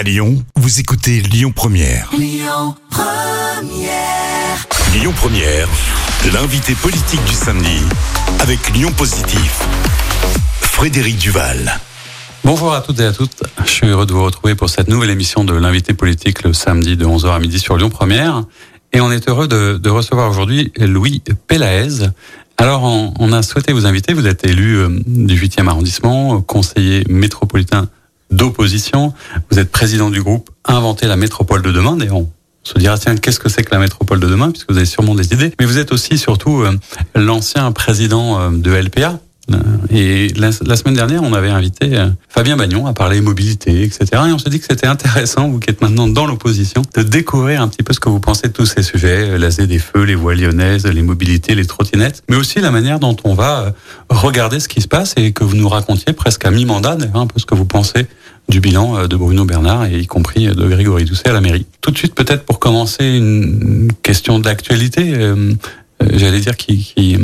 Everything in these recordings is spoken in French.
À Lyon, vous écoutez Lyon Première. Lyon Première. l'invité politique du samedi avec Lyon Positif. Frédéric Duval. Bonjour à toutes et à toutes. Je suis heureux de vous retrouver pour cette nouvelle émission de l'invité politique le samedi de 11h à midi sur Lyon Première. Et on est heureux de, de recevoir aujourd'hui Louis Pélaez. Alors, on, on, a souhaité vous inviter. Vous êtes élu euh, du 8e arrondissement, conseiller métropolitain d'opposition. Vous êtes président du groupe Inventer la métropole de demain. Et on se dira, tiens, qu'est-ce que c'est que la métropole de demain Puisque vous avez sûrement des idées. Mais vous êtes aussi, surtout, euh, l'ancien président euh, de LPA, euh, et la, semaine dernière, on avait invité Fabien Bagnon à parler mobilité, etc. Et on s'est dit que c'était intéressant, vous qui êtes maintenant dans l'opposition, de découvrir un petit peu ce que vous pensez de tous ces sujets, la des feux, les voies lyonnaises, les mobilités, les trottinettes, mais aussi la manière dont on va regarder ce qui se passe et que vous nous racontiez presque à mi-mandat, un peu ce que vous pensez du bilan de Bruno Bernard et y compris de Grégory Doucet à la mairie. Tout de suite, peut-être pour commencer, une question d'actualité. Euh, j'allais dire, qui, qui,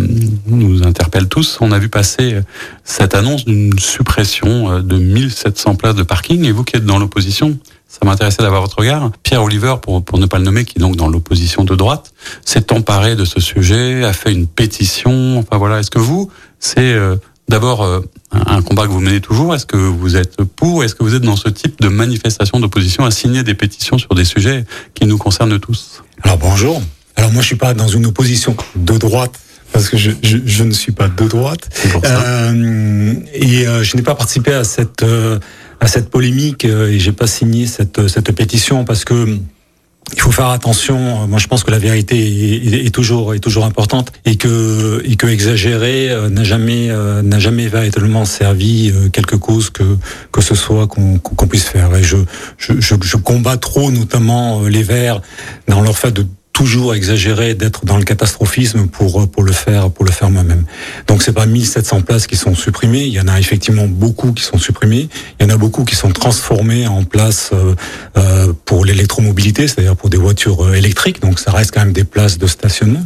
nous interpelle tous. On a vu passer euh, cette annonce d'une suppression euh, de 1700 places de parking. Et vous qui êtes dans l'opposition, ça m'intéressait d'avoir votre regard. Pierre Oliver, pour, pour ne pas le nommer, qui est donc dans l'opposition de droite, s'est emparé de ce sujet, a fait une pétition. Enfin voilà, est-ce que vous, c'est d'abord un combat que vous menez toujours Est-ce que vous êtes pour Est-ce que vous êtes dans ce type de manifestation d'opposition à signer des pétitions sur des sujets qui nous concernent tous? Alors bonjour. Alors moi, je suis pas dans une opposition de droite parce que je, je, je ne suis pas de droite. Euh, et euh, je n'ai pas participé à cette euh, à cette polémique euh, et j'ai pas signé cette cette pétition parce que il faut faire attention. Moi, je pense que la vérité est, toujours est toujours importante et que et que exagérer n'a jamais n'a jamais véritablement servi quelque cause que que ce soit qu'on qu'on puisse faire. Et je, je je combats trop, notamment les Verts, dans leur fait de toujours exagéré d'être dans le catastrophisme pour pour le faire pour le faire moi-même. Donc c'est pas 1700 places qui sont supprimées, il y en a effectivement beaucoup qui sont supprimées, il y en a beaucoup qui sont transformées en places euh, euh pour l'électromobilité, c'est-à-dire pour des voitures euh, électriques. Donc ça reste quand même des places de stationnement,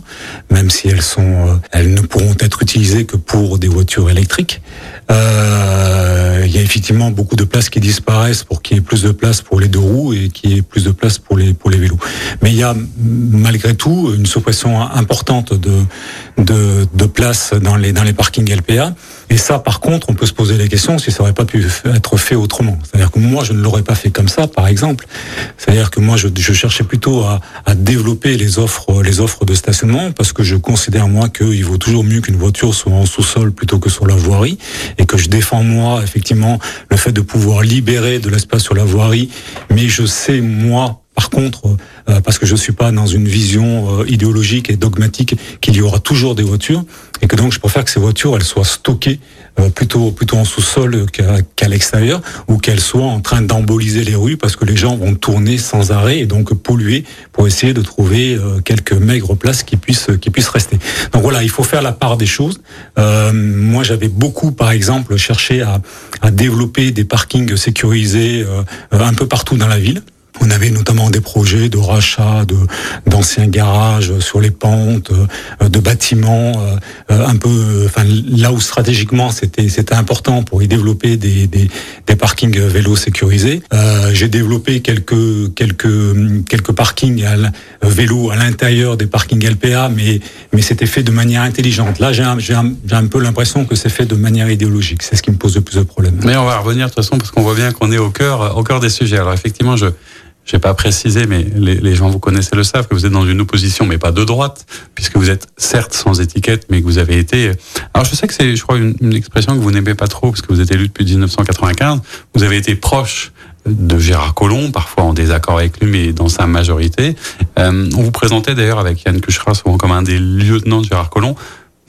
même si elles sont euh, elles ne pourront être utilisées que pour des voitures électriques. Euh, il y a effectivement beaucoup de places qui disparaissent pour qu'il y ait plus de place pour les deux roues et qu'il y ait plus de place pour les pour les vélos. Mais il y a malgré tout une suppression importante de, de, de places dans les, dans les parkings LPA. Et ça, par contre, on peut se poser la question si ça aurait pas pu être fait autrement. C'est-à-dire que moi, je ne l'aurais pas fait comme ça, par exemple. C'est-à-dire que moi, je, je cherchais plutôt à, à, développer les offres, les offres de stationnement, parce que je considère moi qu'il vaut toujours mieux qu'une voiture soit en sous-sol plutôt que sur la voirie, et que je défends moi effectivement le fait de pouvoir libérer de l'espace sur la voirie. Mais je sais moi par contre, euh, parce que je suis pas dans une vision euh, idéologique et dogmatique, qu'il y aura toujours des voitures et que donc je préfère que ces voitures elles soient stockées euh, plutôt plutôt en sous-sol qu'à l'extérieur ou qu'elles soient en train d'emboliser les rues parce que les gens vont tourner sans arrêt et donc polluer pour essayer de trouver quelques maigres places qui puissent qui puissent rester. Donc voilà, il faut faire la part des choses. moi, j'avais beaucoup, par exemple, cherché à, à développer des parkings sécurisés un peu partout dans la ville. On avait notamment des projets de rachat de d'anciens garages sur les pentes, euh, de bâtiments euh, un peu, enfin là où stratégiquement c'était c'était important pour y développer des des, des parkings vélos sécurisés. Euh, J'ai développé quelques quelques quelques parkings à vélos à l'intérieur des parkings LPA, mais mais c'était fait de manière intelligente. Là, j'ai un, un, un peu l'impression que c'est fait de manière idéologique. C'est ce qui me pose le plus de problèmes. Mais on va revenir de toute façon parce qu'on voit bien qu'on est au cœur au cœur des sujets. Alors effectivement, je je n'ai pas précisé, mais les, les, gens vous connaissez le savent, que vous êtes dans une opposition, mais pas de droite, puisque vous êtes certes sans étiquette, mais que vous avez été... Alors je sais que c'est, je crois, une, expression que vous n'aimez pas trop, parce que vous êtes élu depuis 1995, vous avez été proche de Gérard Collomb, parfois en désaccord avec lui, mais dans sa majorité. Euh, on vous présentait d'ailleurs avec Yann Cuchera souvent comme un des lieutenants de Gérard Collomb.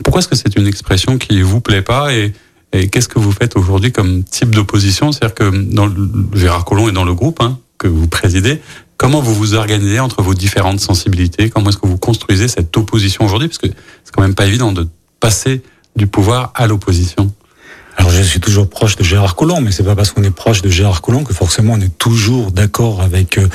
Pourquoi est-ce que c'est une expression qui vous plaît pas et, et qu'est-ce que vous faites aujourd'hui comme type d'opposition? C'est-à-dire que dans le, Gérard Collomb est dans le groupe, hein, que vous présidez. Comment vous vous organisez entre vos différentes sensibilités? Comment est-ce que vous construisez cette opposition aujourd'hui? Parce que c'est quand même pas évident de passer du pouvoir à l'opposition. Alors je suis toujours proche de Gérard Collomb, mais c'est pas parce qu'on est proche de Gérard Collomb que forcément on est toujours d'accord avec euh,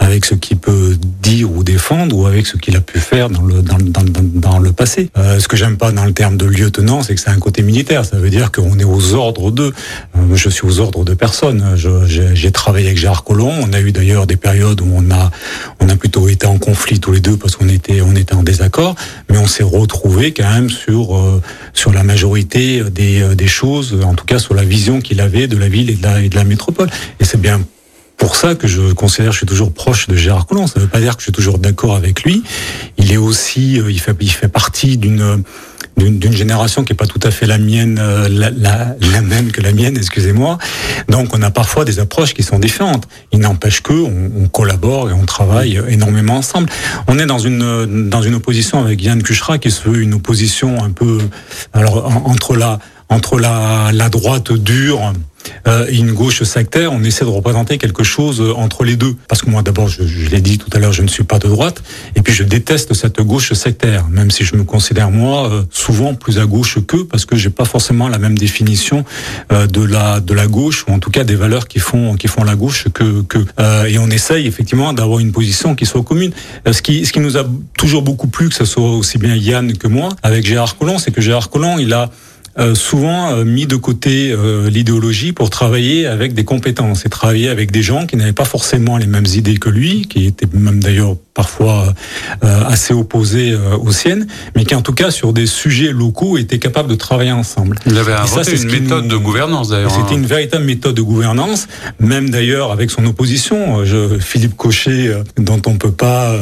avec ce qu'il peut dire ou défendre ou avec ce qu'il a pu faire dans le dans, dans, dans le passé. Euh, ce que j'aime pas dans le terme de lieutenant, c'est que c'est un côté militaire. Ça veut dire qu'on est aux ordres d'eux. Euh, je suis aux ordres de personne. J'ai travaillé avec Gérard Collomb. On a eu d'ailleurs des périodes où on a on a plutôt été en conflit tous les deux parce qu'on était on était en désaccord, mais on s'est retrouvé quand même sur euh, sur la majorité des, euh, des choses, en tout cas sur la vision qu'il avait de la ville et de la, et de la métropole. Et c'est bien pour ça que je considère que je suis toujours proche de Gérard Collomb. Ça ne veut pas dire que je suis toujours d'accord avec lui. Il est aussi, euh, il fait, il fait partie d'une d'une génération qui est pas tout à fait la mienne, euh, la, la, la même que la mienne, excusez-moi. Donc on a parfois des approches qui sont différentes. Il n'empêche que on, on, collabore et on travaille énormément ensemble. On est dans une dans une opposition avec Yann Kuchra qui se veut une opposition un peu alors entre la entre la, droite dure euh, et une gauche sectaire, on essaie de représenter quelque chose entre les deux. Parce que moi, d'abord, je, l'ai dit tout à l'heure, je ne suis pas de droite, et puis je déteste cette gauche sectaire, même si je me considère moi euh, souvent plus à gauche qu'eux, parce que j'ai pas forcément la même définition euh, de la de la gauche, ou en tout cas des valeurs qui font qui font la gauche que que. Euh, et on essaye effectivement d'avoir une position qui soit commune. Euh, ce qui ce qui nous a toujours beaucoup plu, que ce soit aussi bien Yann que moi, avec Gérard Collomb, c'est que Gérard Collomb, il a euh, souvent euh, mis de côté euh, l'idéologie pour travailler avec des compétences et travailler avec des gens qui n'avaient pas forcément les mêmes idées que lui, qui étaient même d'ailleurs parfois assez opposés aux siennes, mais qui en tout cas sur des sujets locaux étaient capables de travailler ensemble. Il avait inventé une méthode nous... de gouvernance d'ailleurs. C'était hein. une véritable méthode de gouvernance, même d'ailleurs avec son opposition. Je, Philippe Cochet, dont on peut pas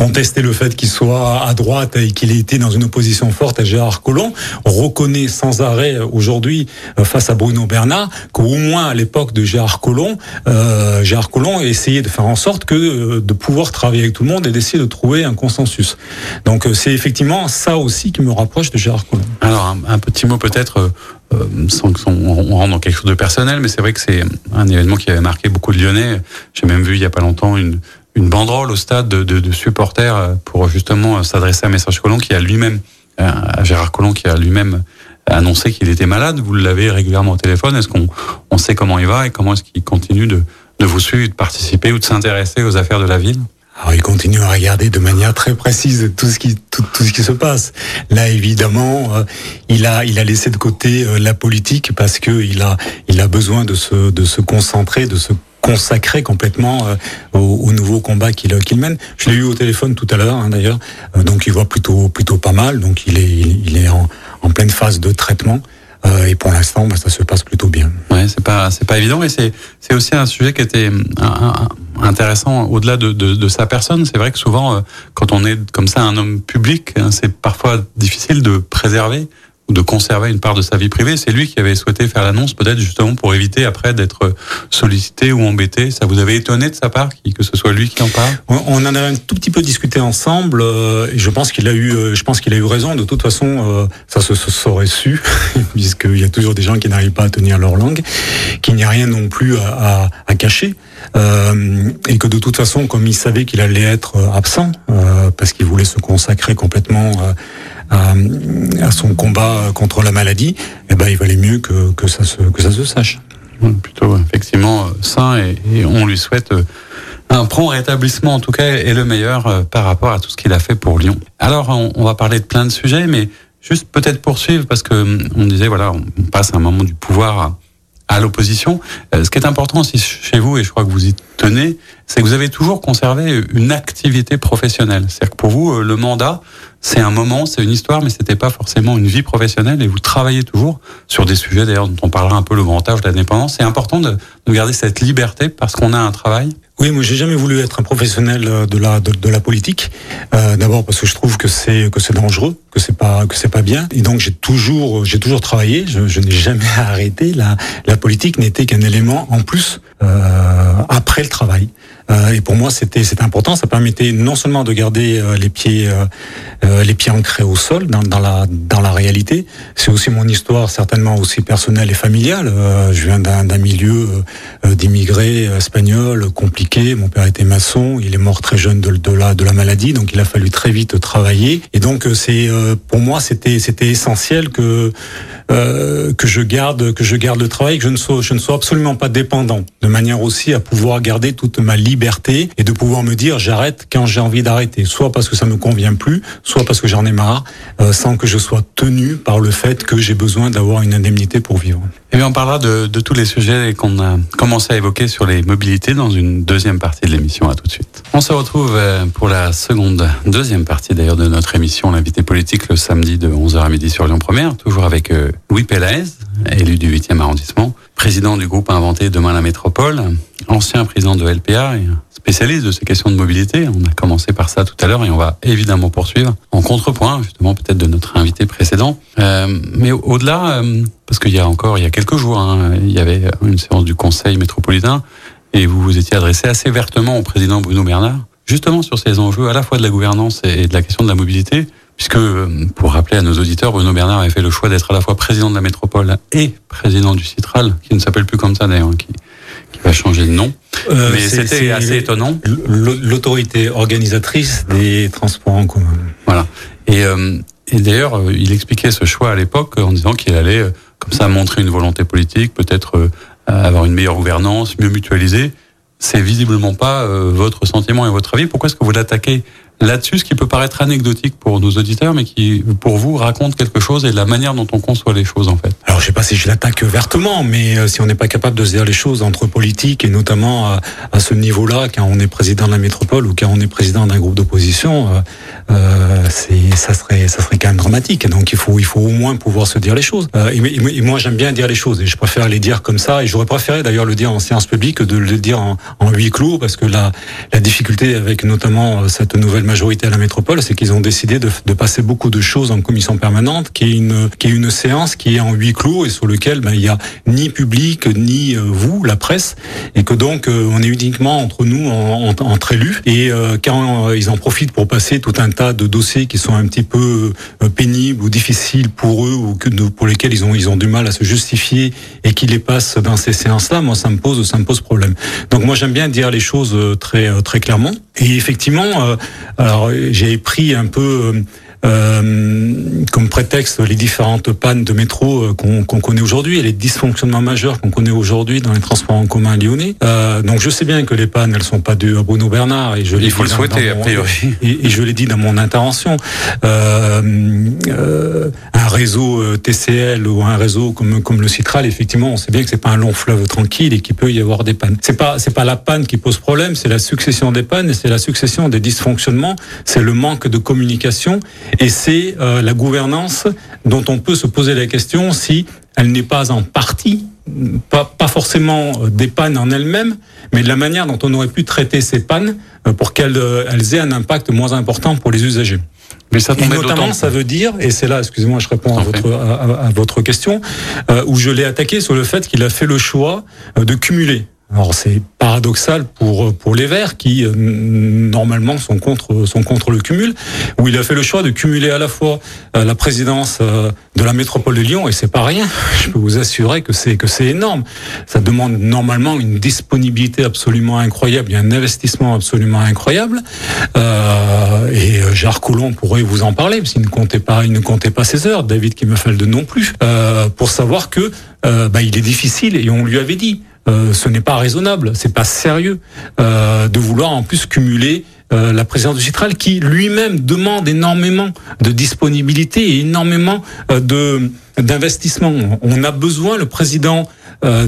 contester le fait qu'il soit à droite et qu'il ait été dans une opposition forte à Gérard Collomb, reconnaît sans arrêt aujourd'hui face à Bruno Bernard qu'au moins à l'époque de Gérard Collomb, euh, Gérard Collomb essayait de faire en sorte que euh, de pouvoir travailler avec tout le monde et d'essayer de trouver un consensus. Donc euh, c'est effectivement ça aussi qui me rapproche de Gérard Collomb. Alors un, petit mot peut-être. Euh, sans qu'on on rentre dans quelque chose de personnel, mais c'est vrai que c'est un événement qui avait marqué beaucoup de Lyonnais. J'ai même vu il y a pas longtemps une, une banderole au stade de, de, de supporters pour justement s'adresser à Message Collomb qui a lui-même, à Gérard Collomb qui a lui-même annoncé qu'il était malade. Vous l'avez régulièrement au téléphone. Est-ce qu'on on sait comment il va et comment est-ce qu'il continue de, de vous suivre, de participer ou de s'intéresser aux affaires de la ville? Alors, il continue à regarder de manière très précise tout ce qui tout, tout ce qui se passe. Là, évidemment, euh, il a il a laissé de côté euh, la politique parce que il a il a besoin de se de se concentrer, de se consacré complètement euh, au, au, nouveau combat qu'il qu'il mène. Je l'ai eu au téléphone tout à l'heure, hein, d'ailleurs. Euh, donc il voit plutôt plutôt pas mal. Donc il est il, il est en, en, pleine phase de traitement. Euh, et pour l'instant, bah, ça se passe plutôt bien. Ouais, c'est pas c'est pas évident, et c'est c'est aussi un sujet qui était un, intéressant au-delà de, de, de, sa personne. C'est vrai que souvent, euh, quand on est comme ça un homme public, hein, c'est parfois difficile de préserver de conserver une part de sa vie privée. C'est lui qui avait souhaité faire l'annonce, peut-être justement pour éviter après d'être sollicité ou embêté. Ça vous avait étonné de sa part que ce soit lui qui en parle? On en a un tout petit peu discuté ensemble euh, et je pense qu'il a eu, euh, je pense qu'il a eu raison. De toute façon, euh, ça se, se saurait su puisqu'il y a toujours des gens qui n'arrivent pas à tenir leur langue, qu'il n'y a rien non plus à, à, à cacher euh, et que de toute façon, comme il savait qu'il allait être absent euh, parce qu'il voulait se consacrer complètement euh, à, à, son combat contre la maladie, eh ben, il valait mieux que, que, ça, se, que ça se sache. Plutôt effectivement sain et, et on lui souhaite un prompt rétablissement en tout cas et le meilleur par rapport à tout ce qu'il a fait pour Lyon. Alors on, on va parler de plein de sujets, mais juste peut-être poursuivre parce que on disait voilà on passe un moment du pouvoir à, l'opposition. Euh, ce qui est important aussi chez vous, et je crois que vous y tenez, c'est que vous avez toujours conservé une activité professionnelle. C'est-à-dire que pour vous, euh, le mandat, c'est un moment, c'est une histoire, mais c'était pas forcément une vie professionnelle. Et vous travaillez toujours sur des sujets, d'ailleurs, dont on parlera un peu le grand âge, l'indépendance. C'est important de, de garder cette liberté parce qu'on a un travail. Oui, moi j'ai jamais voulu être un professionnel de la de, la politique. Euh, D'abord parce que je trouve que c'est que c'est dangereux, que c'est pas que c'est pas bien. Et donc j'ai toujours j'ai toujours travaillé. Je, je n'ai jamais arrêté. La la politique n'était qu'un élément en plus euh, après le travail. Euh, et pour moi, c'était c'est important. Ça permettait non seulement de garder euh, les pieds euh, les pieds ancrés au sol dans, la dans la réalité. C'est aussi mon histoire, certainement aussi personnelle et familiale. je viens d'un milieu d'immigrés espagnols compliqué. Mon père était maçon. Il est mort très jeune de, la de la maladie, donc il a fallu très vite travailler. Et donc c'est pour moi c'était c'était essentiel que que je garde que je garde le travail, que je ne sois je ne sois absolument pas dépendant, de manière aussi à pouvoir garder toute ma liberté et de pouvoir me dire j'arrête quand j'ai envie d'arrêter, soit parce que ça me convient plus, soit parce que j'en ai marre, euh, sans que je sois tenu par le fait que j'ai besoin d'avoir une indemnité pour vivre. Et bien on parlera de, de tous les sujets qu'on a commencé à évoquer sur les mobilités dans une deuxième partie de l'émission. À tout de suite. On se retrouve euh, pour la seconde, deuxième partie d'ailleurs de notre émission, l'invité politique le samedi de 11h à midi sur Lyon Première, toujours avec euh, Louis Pélaez, élu du 8e arrondissement, président du groupe Inventé Demain la Métropole, ancien président de LPA et spécialiste de ces questions de mobilité. On a commencé par ça tout à l'heure et on va évidemment poursuivre en contrepoint justement peut-être de notre invité précédent. Euh, mais au-delà, euh, parce qu'il y a encore il y a quelques jours, hein, il y avait une séance du Conseil métropolitain et vous vous étiez adressé assez vertement au président Bruno Bernard, justement sur ces enjeux à la fois de la gouvernance et de la question de la mobilité puisque, euh, pour rappeler à nos auditeurs, Bruno Bernard avait fait le choix d'être à la fois président de la métropole et président du Citral, qui ne s'appelle plus comme ça d'ailleurs, hein, qui, qui va changer de nom. Euh, Mais c'était assez étonnant. L'autorité organisatrice des transports en commun. Voilà. Et, euh, et d'ailleurs, euh, il expliquait ce choix à l'époque en disant qu'il allait, comme ça, montrer une volonté politique, peut-être avoir une meilleure gouvernance, mieux mutualiser. C'est visiblement pas votre sentiment et votre avis. Pourquoi est-ce que vous l'attaquez là-dessus, ce qui peut paraître anecdotique pour nos auditeurs, mais qui, pour vous, raconte quelque chose et la manière dont on conçoit les choses, en fait. Alors, je sais pas si je l'attaque vertement, mais euh, si on n'est pas capable de se dire les choses entre politiques et notamment à, à ce niveau-là, quand on est président de la métropole ou quand on est président d'un groupe d'opposition, euh, euh c'est, ça serait, ça serait quand même dramatique. Donc, il faut, il faut au moins pouvoir se dire les choses. Euh, et, moi, j'aime bien dire les choses et je préfère les dire comme ça. Et j'aurais préféré d'ailleurs le dire en séance publique que de le dire en, en huis clos, parce que la, la difficulté avec notamment cette nouvelle majorité à la métropole, c'est qu'ils ont décidé de, de, passer beaucoup de choses en commission permanente, qui est une, qui est une séance qui est en huis clos et sur lequel ben, il y a ni public ni euh, vous, la presse, et que donc euh, on est uniquement entre nous en, en, entre élus. Et euh, quand ils en profitent pour passer tout un tas de dossiers qui sont un petit peu pénibles ou difficiles pour eux ou que, pour lesquels ils ont ils ont du mal à se justifier et qu'ils les passent dans ces séances-là, moi ça me pose ça me pose problème. Donc moi j'aime bien dire les choses très très clairement. Et effectivement, alors j'ai pris un peu euh, comme prétexte les différentes pannes de métro euh, qu'on connaît aujourd'hui et les dysfonctionnements majeurs qu'on connaît aujourd'hui dans les transports en commun lyonnais. Euh, donc je sais bien que les pannes, elles sont pas dues à Bruno Bernard et je il faut le souhaiter a priori. Et, et, je l'ai dit dans mon intervention. Euh, euh, un réseau TCL ou un réseau comme comme le Citral, effectivement, on sait bien que c'est pas un long fleuve tranquille et qu'il peut y avoir des pannes. C'est pas c'est pas la panne qui pose problème, c'est la succession des pannes et c'est la succession des dysfonctionnements, c'est le manque de communication et c'est euh, la gouvernance dont on peut se poser la question si elle n'est pas en partie, pas, pas forcément euh, des pannes en elles-mêmes, mais de la manière dont on aurait pu traiter ces pannes euh, pour qu'elles elles aient un impact moins important pour les usagers. Mais ça et notamment, ça veut dire, et c'est là, excusez-moi, je réponds à votre, à, à votre, question, euh, où je l'ai attaqué sur le fait qu'il a fait le choix de cumuler. Alors c'est paradoxal pour pour les Verts qui euh, normalement sont contre sont contre le cumul où il a fait le choix de cumuler à la fois euh, la présidence euh, de la métropole de Lyon et c'est pas rien. Je peux vous assurer que c'est que c'est énorme. Ça demande normalement une disponibilité absolument incroyable, et un investissement absolument incroyable. et Gérard Collomb pourrait vous en parler qu'il ne comptait pas il ne comptait pas ses heures. David de non plus pour savoir que bah, il est difficile et on lui avait dit euh, ce n'est pas raisonnable, c'est pas sérieux euh, de vouloir en plus cumuler euh, la présidence du Citral qui lui-même demande énormément de disponibilité et énormément de d'investissement. On a besoin le président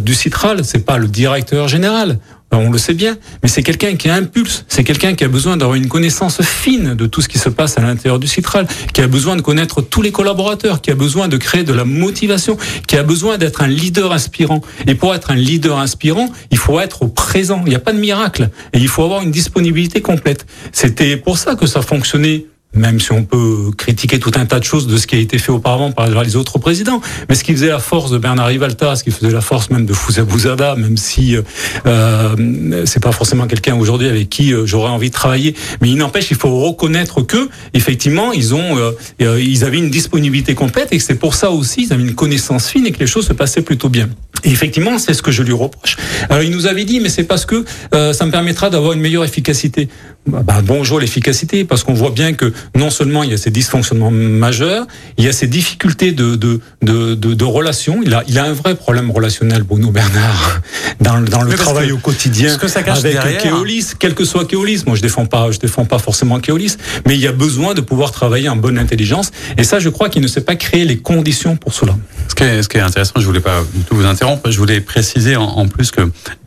du Citral, c'est pas le directeur général on le sait bien, mais c'est quelqu'un qui impulse, c'est quelqu'un qui a besoin d'avoir une connaissance fine de tout ce qui se passe à l'intérieur du Citral, qui a besoin de connaître tous les collaborateurs, qui a besoin de créer de la motivation, qui a besoin d'être un leader inspirant. Et pour être un leader inspirant, il faut être au présent. Il n'y a pas de miracle. Et il faut avoir une disponibilité complète. C'était pour ça que ça fonctionnait même si on peut critiquer tout un tas de choses de ce qui a été fait auparavant par les autres présidents. Mais ce qui faisait la force de Bernard Rivalta, ce qui faisait la force même de Fouza Bouzada, même si euh, euh, c'est pas forcément quelqu'un aujourd'hui avec qui euh, j'aurais envie de travailler, mais il n'empêche, il faut reconnaître que effectivement ils ont, euh, ils avaient une disponibilité complète et que c'est pour ça aussi ils avaient une connaissance fine et que les choses se passaient plutôt bien. Et effectivement, c'est ce que je lui reproche. Alors il nous avait dit, mais c'est parce que ça me permettra d'avoir une meilleure efficacité. Bah, bah, bonjour l'efficacité, parce qu'on voit bien que non seulement il y a ces dysfonctionnements majeurs, il y a ces difficultés de, de, de, de, de relations. Il a, il a un vrai problème relationnel, Bruno Bernard, dans, dans le travail au quotidien que ça avec derrière. Keolis, quel que soit Keolis. Moi, je défends pas, je défends pas forcément Keolis, mais il y a besoin de pouvoir travailler en bonne intelligence. Et ça, je crois qu'il ne s'est pas créé les conditions pour cela. Ce qui est, ce qui est intéressant, je voulais pas du tout vous interrompre, je voulais préciser en, en plus que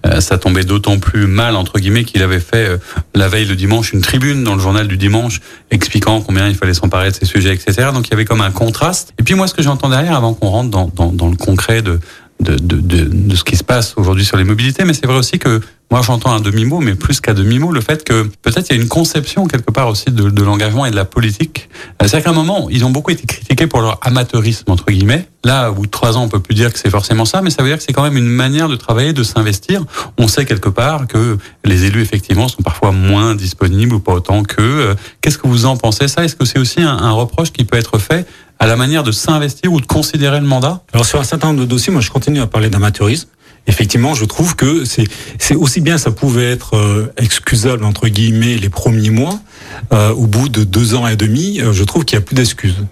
euh, ça tombait d'autant plus mal entre guillemets qu'il avait fait euh, la veille le dimanche une tribune dans le journal du dimanche expliquant combien il fallait s'emparer de ces sujets, etc. Donc il y avait comme un contraste. Et puis moi, ce que j'entends derrière, avant qu'on rentre dans, dans, dans, le concret de, de, de, de, de ce qui se passe aujourd'hui sur les mobilités, mais c'est vrai aussi que moi j'entends un demi-mot, mais plus qu'à demi-mot, le fait que peut-être il y a une conception quelque part aussi de, de l'engagement et de la politique. Euh, c'est qu'à un moment, ils ont beaucoup été critiqués pour leur amateurisme, entre guillemets. Là, au bout de trois ans, on peut plus dire que c'est forcément ça, mais ça veut dire que c'est quand même une manière de travailler, de s'investir. On sait quelque part que les élus, effectivement, sont parfois moins disponibles ou pas autant qu'eux. Qu'est-ce que vous en pensez ça? Est-ce que c'est aussi un, un reproche qui peut être fait à la manière de s'investir ou de considérer le mandat Alors sur un certain nombre de dossiers, moi je continue à parler d'amateurisme effectivement, je trouve que c'est aussi bien ça pouvait être euh, excusable entre guillemets les premiers mois. Euh, au bout de deux ans et demi, euh, je trouve qu'il y a plus d'excuses.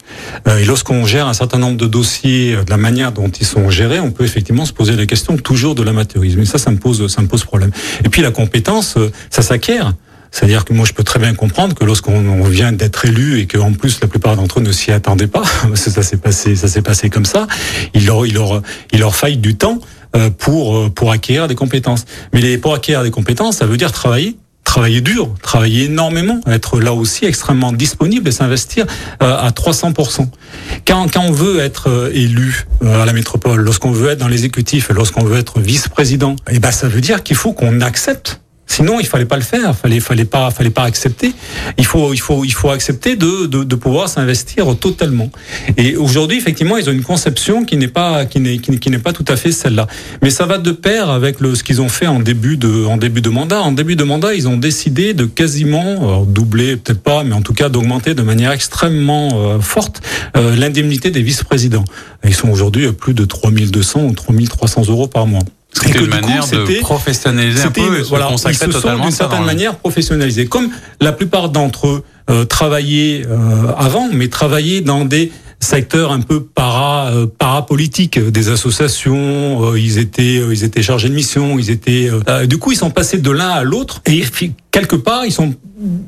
Euh, et lorsqu'on gère un certain nombre de dossiers de la manière dont ils sont gérés, on peut effectivement se poser la question toujours de l'amateurisme. Et ça, ça me pose ça me pose problème. Et puis la compétence, ça s'acquiert. C'est-à-dire que moi, je peux très bien comprendre que lorsqu'on vient d'être élu et qu'en plus la plupart d'entre eux ne s'y attendaient pas, parce que ça s'est passé, ça s'est passé comme ça, il leur, il leur, il leur faille du temps euh, pour euh, pour acquérir des compétences. Mais les, pour acquérir des compétences, ça veut dire travailler travailler dur, travailler énormément, être là aussi extrêmement disponible et s'investir euh, à 300%. Quand, quand on veut être élu à la métropole, lorsqu'on veut être dans l'exécutif, lorsqu'on veut être vice-président, eh ben ça veut dire qu'il faut qu'on accepte Sinon, il fallait pas le faire, fallait, fallait pas, fallait pas accepter. Il faut, il faut, il faut accepter de, de, de pouvoir s'investir totalement. Et aujourd'hui, effectivement, ils ont une conception qui n'est pas, qui n'est, qui, n'est pas tout à fait celle-là. Mais ça va de pair avec le, ce qu'ils ont fait en début de, en début de mandat. En début de mandat, ils ont décidé de quasiment doubler, peut-être pas, mais en tout cas d'augmenter de manière extrêmement euh, forte euh, l'indemnité des vice-présidents. Ils sont aujourd'hui à plus de 3200 ou 3300 euros par mois. C'était une manière de professionnaliser un peu et voilà, ils se sont d'une certaine manière professionnalisés. Comme la plupart d'entre eux euh, travaillaient euh, avant, mais travaillaient dans des secteurs un peu para euh, parapolitiques, des associations. Euh, ils étaient euh, ils étaient chargés de mission. Ils étaient euh, du coup ils sont passés de l'un à l'autre et quelque part ils sont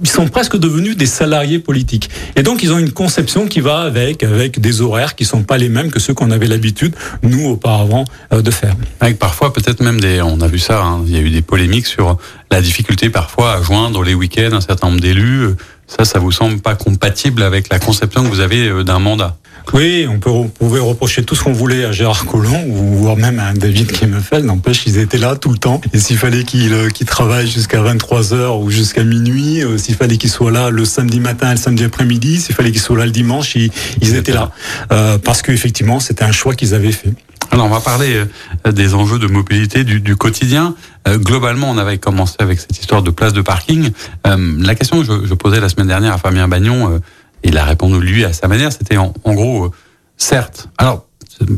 ils sont presque devenus des salariés politiques. Et donc ils ont une conception qui va avec avec des horaires qui sont pas les mêmes que ceux qu'on avait l'habitude nous auparavant de faire. Avec parfois peut-être même des on a vu ça. Hein, il y a eu des polémiques sur la difficulté parfois à joindre les week-ends un certain nombre d'élus. Ça, ça vous semble pas compatible avec la conception que vous avez d'un mandat? Oui, on, peut, on pouvait reprocher tout ce qu'on voulait à Gérard Collomb ou voire même à David Kimmelfeld. N'empêche, ils étaient là tout le temps. Et s'il fallait qu'ils euh, qu travaillent jusqu'à 23 heures ou jusqu'à minuit, euh, s'il fallait qu'ils soient là le samedi matin et le samedi après-midi, s'il fallait qu'ils soient là le dimanche, ils, ils étaient là. Euh, parce qu'effectivement, c'était un choix qu'ils avaient fait. Alors, on va parler euh, des enjeux de mobilité du, du quotidien. Euh, globalement, on avait commencé avec cette histoire de place de parking. Euh, la question que je, je, posais la semaine dernière à Fabien Bagnon, il a répondu lui à sa manière. C'était en, gros, euh, certes. Alors,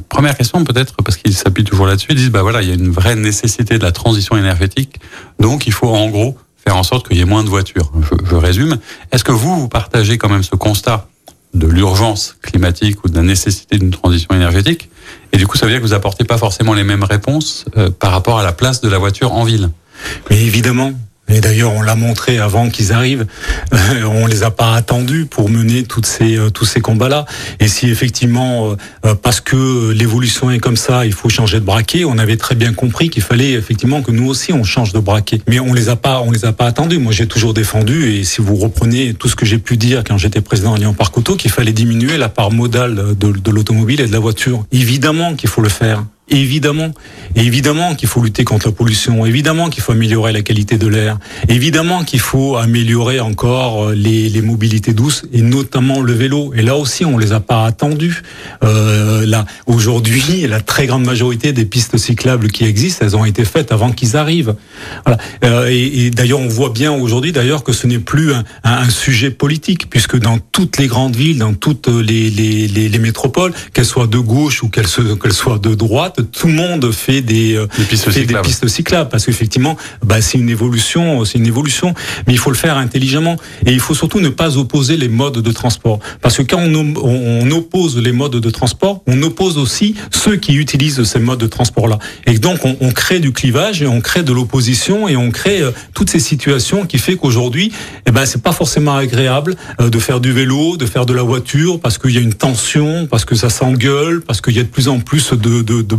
première question peut-être parce qu'il s'appuie toujours là-dessus. Ils disent bah voilà, il y a une vraie nécessité de la transition énergétique, donc il faut en gros faire en sorte qu'il y ait moins de voitures. Je, je résume. Est-ce que vous, vous partagez quand même ce constat de l'urgence climatique ou de la nécessité d'une transition énergétique? Et du coup, ça veut dire que vous apportez pas forcément les mêmes réponses euh, par rapport à la place de la voiture en ville? Mais évidemment, et d'ailleurs, on l'a montré avant qu'ils arrivent. Euh, on les a pas attendus pour mener toutes ces euh, tous ces combats-là. Et si effectivement, euh, parce que l'évolution est comme ça, il faut changer de braquet, on avait très bien compris qu'il fallait effectivement que nous aussi on change de braquet. Mais on les a pas on les a pas attendus. Moi, j'ai toujours défendu et si vous reprenez tout ce que j'ai pu dire quand j'étais président à Lyon Parc Auto, qu'il fallait diminuer la part modale de, de l'automobile et de la voiture. Évidemment qu'il faut le faire. Évidemment, évidemment qu'il faut lutter contre la pollution, évidemment qu'il faut améliorer la qualité de l'air, évidemment qu'il faut améliorer encore euh, les, les, mobilités douces et notamment le vélo. Et là aussi, on les a pas attendus. Euh, là, aujourd'hui, la très grande majorité des pistes cyclables qui existent, elles ont été faites avant qu'ils arrivent. Voilà. Euh, et, et d'ailleurs, on voit bien aujourd'hui, d'ailleurs, que ce n'est plus un, un, sujet politique, puisque dans toutes les grandes villes, dans toutes les, les, les, les métropoles, qu'elles soient de gauche ou qu'elles soient de droite tout le monde fait des, euh, des, pistes, fait cyclables. des pistes cyclables parce qu'effectivement, bah, c'est une évolution, c'est une évolution, mais il faut le faire intelligemment et il faut surtout ne pas opposer les modes de transport parce que quand on, on oppose les modes de transport, on oppose aussi ceux qui utilisent ces modes de transport-là et donc on, on, crée du clivage et on crée de l'opposition et on crée euh, toutes ces situations qui fait qu'aujourd'hui, eh ben c'est pas forcément agréable euh, de faire du vélo, de faire de la voiture parce qu'il y a une tension, parce que ça s'engueule, parce qu'il y a de plus en plus de, de, de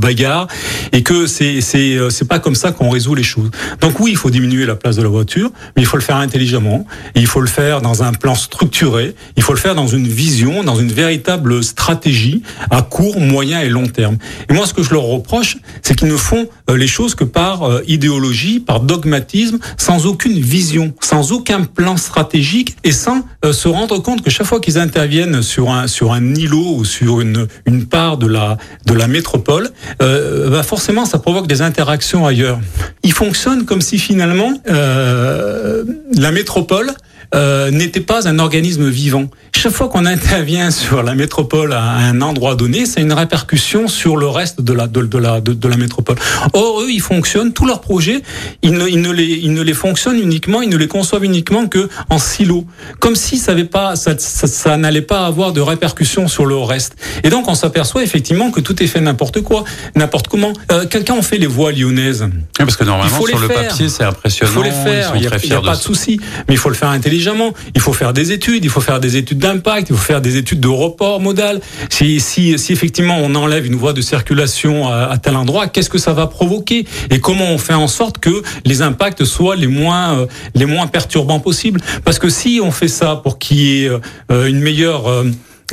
et que c'est c'est euh, c'est pas comme ça qu'on résout les choses. Donc oui, il faut diminuer la place de la voiture, mais il faut le faire intelligemment il faut le faire dans un plan structuré, il faut le faire dans une vision, dans une véritable stratégie à court, moyen et long terme. Et moi ce que je leur reproche, c'est qu'ils ne font euh, les choses que par euh, idéologie, par dogmatisme, sans aucune vision, sans aucun plan stratégique et sans se rendre compte que chaque fois qu'ils interviennent sur un sur un îlot ou sur une une part de la de la métropole, euh, bah forcément, ça provoque des interactions ailleurs. Il fonctionne comme si finalement euh, la métropole euh, n'était pas un organisme vivant. Chaque fois qu'on intervient sur la métropole à un endroit donné, c'est une répercussion sur le reste de la de, de la de, de, la métropole. Or eux, ils fonctionnent tous leurs projets, ils ne, ils ne les ils ne les fonctionnent uniquement, ils ne les conçoivent uniquement que en silo, comme si ça avait pas ça, ça, ça n'allait pas avoir de répercussions sur le reste. Et donc on s'aperçoit effectivement que tout est fait n'importe quoi, n'importe comment. Euh, Quelqu'un on fait les voies lyonnaises. Oui, parce que normalement sur le papier c'est impressionnant. Il faut les faire. Il n'y a, y a pas de souci, mais il faut le faire intelligemment. Il faut faire des études, il faut faire des études d'impact, il faut faire des études de report modal. Si, effectivement on enlève une voie de circulation à, tel endroit, qu'est-ce que ça va provoquer Et comment on fait en sorte que les impacts soient les moins, euh, perturbants possibles? Parce que si on fait ça pour qu'il y ait euh, une meilleure euh,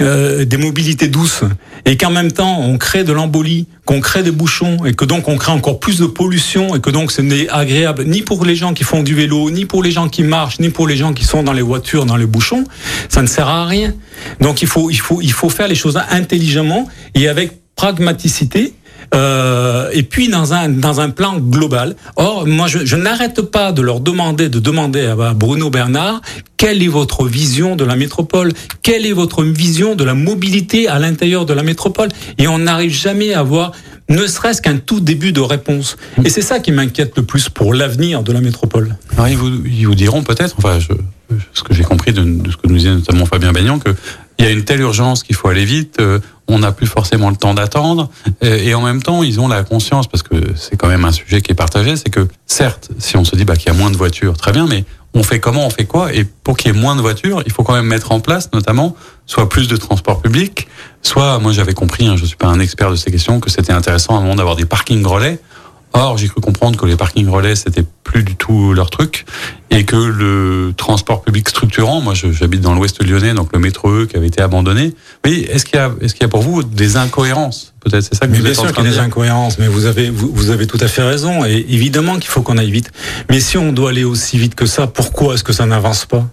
euh, des mobilités douces et qu'en même temps on crée de l'embolie, qu'on crée des bouchons et que donc on crée encore plus de pollution et que donc ce n'est agréable ni pour les gens qui font du vélo, ni pour les gens qui marchent, ni pour les gens qui sont dans les voitures, dans les bouchons, ça ne sert à rien. Donc il faut il faut il faut faire les choses intelligemment et avec pragmaticité euh, et puis dans un dans un plan global. Or, moi, je, n'arrête pas de leur demander, de demander à Bruno Bernard, quelle est votre vision de la métropole? Quelle est votre vision de la mobilité à l'intérieur de la métropole? Et on n'arrive jamais à avoir ne serait-ce qu'un tout début de réponse. Et c'est ça qui m'inquiète le plus pour l'avenir de la métropole. Alors, ils, vous, diront peut-être, enfin, ce que j'ai compris de, de, ce que nous disait notamment Fabien Bagnan, que il y a une telle urgence qu'il faut aller vite, euh, on n'a plus forcément le temps d'attendre, et, et, en même temps, ils ont la conscience, parce que c'est quand même un sujet qui est partagé, c'est que certes, si on se dit bah, qu'il y a moins de voitures, très bien, mais on fait comment, on fait quoi, et pour qu'il y ait moins de voitures, il faut quand même mettre en place, notamment, soit plus de transport public, soit, moi j'avais compris, hein, je suis pas un expert de ces questions, que c'était intéressant à un moment d'avoir des parkings relais, Or, j'ai cru comprendre que les parkings relais, c'était plus du tout leur truc et que le transport public structurant, moi j'habite dans l'ouest lyonnais, donc le métro E qui avait été abandonné. Mais est-ce qu'il y a, est-ce qu'il y a pour vous des incohérences Peut-être? C'est ça que mais vous bien êtes sûr qu'il y a des incohérences, mais vous avez vous, vous avez tout à fait raison. Et évidemment qu'il faut qu'on aille vite. Mais si on doit aller aussi vite que ça, pourquoi est-ce que ça n'avance pas?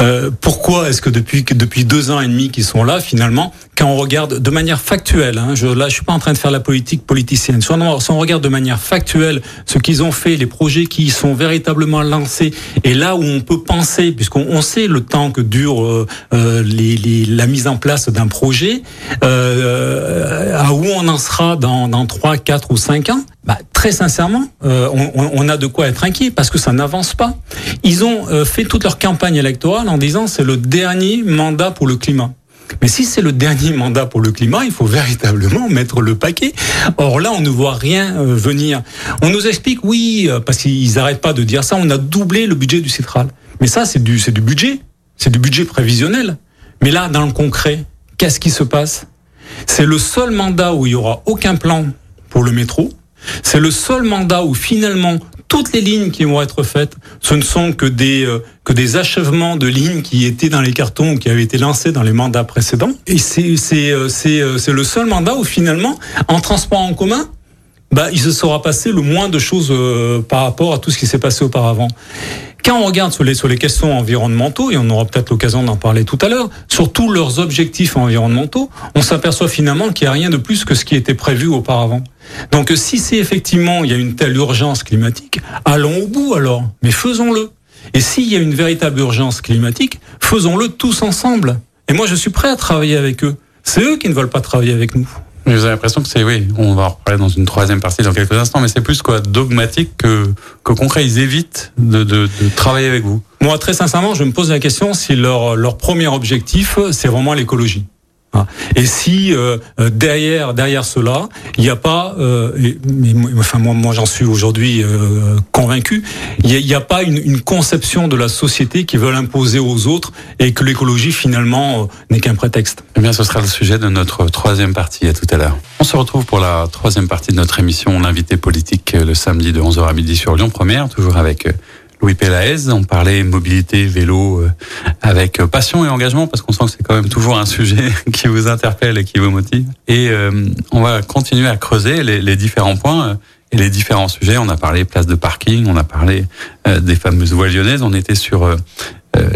Euh, pourquoi est-ce que depuis depuis deux ans et demi qu'ils sont là, finalement, quand on regarde de manière factuelle, hein, je, là je suis pas en train de faire la politique politicienne, si on, si on regarde de manière factuelle ce qu'ils ont fait, les projets qui sont véritablement lancés, et là où on peut penser, puisqu'on on sait le temps que dure euh, euh, les, les, la mise en place d'un projet, euh, à où on en sera dans, dans 3, 4 ou 5 ans, bah, très sincèrement, euh, on, on, a de quoi être inquiet parce que ça n'avance pas. Ils ont euh, fait toute leur campagne électorale en disant c'est le dernier mandat pour le climat. Mais si c'est le dernier mandat pour le climat, il faut véritablement mettre le paquet. Or là, on ne voit rien euh, venir. On nous explique, oui, euh, parce qu'ils n'arrêtent pas de dire ça, on a doublé le budget du Citral. Mais ça, c'est du, du budget. C'est du budget prévisionnel. Mais là, dans le concret, qu'est-ce qui se passe? C'est le seul mandat où il y aura aucun plan pour le métro. C'est le seul mandat où finalement toutes les lignes qui vont être faites, ce ne sont que des euh, que des achèvements de lignes qui étaient dans les cartons ou qui avaient été lancés dans les mandats précédents. Et c'est c'est euh, c'est euh, c'est le seul mandat où finalement, en transport en commun, bah, il se sera passé le moins de choses par rapport à tout ce qui s'est passé auparavant. Quand on regarde sur les, questions environnementaux, et on aura peut-être l'occasion d'en parler tout à l'heure, sur tous leurs objectifs environnementaux, on s'aperçoit finalement qu'il n'y a rien de plus que ce qui était prévu auparavant. Donc si c'est effectivement il y a une telle urgence climatique, allons au bout alors, mais faisons-le. Et s'il y a une véritable urgence climatique, faisons-le tous ensemble. Et moi je suis prêt à travailler avec eux. C'est eux qui ne veulent pas travailler avec nous. Avez l'impression que c'est, oui, on va en reparler dans une troisième partie dans quelques instants, mais c'est plus quoi dogmatique que, que concret. Ils évitent de, de, de travailler avec vous. Moi, très sincèrement, je me pose la question si leur, leur premier objectif, c'est vraiment l'écologie. Hein. Et si euh, euh, derrière derrière cela, il n'y a pas, euh, enfin moi, moi j'en suis aujourd'hui euh, convaincu, il n'y a, pas une, une, conception de la société qui veut l'imposer aux autres et que l'écologie finalement n'est qu'un prétexte. Eh bien, ce sera le sujet de notre troisième partie à tout à l'heure. On se retrouve pour la troisième partie de notre émission, l'invité politique, le samedi de 11h à midi sur Lyon Première, toujours avec Louis Pélaez. On parlait mobilité, vélo, euh, avec passion et engagement, parce qu'on sent que c'est quand même toujours un sujet qui vous interpelle et qui vous motive. Et euh, on va continuer à creuser les, les, différents points euh, et les différents sujets. On a parlé place de parking, on a parlé des fameuses voies lyonnaises, on était sur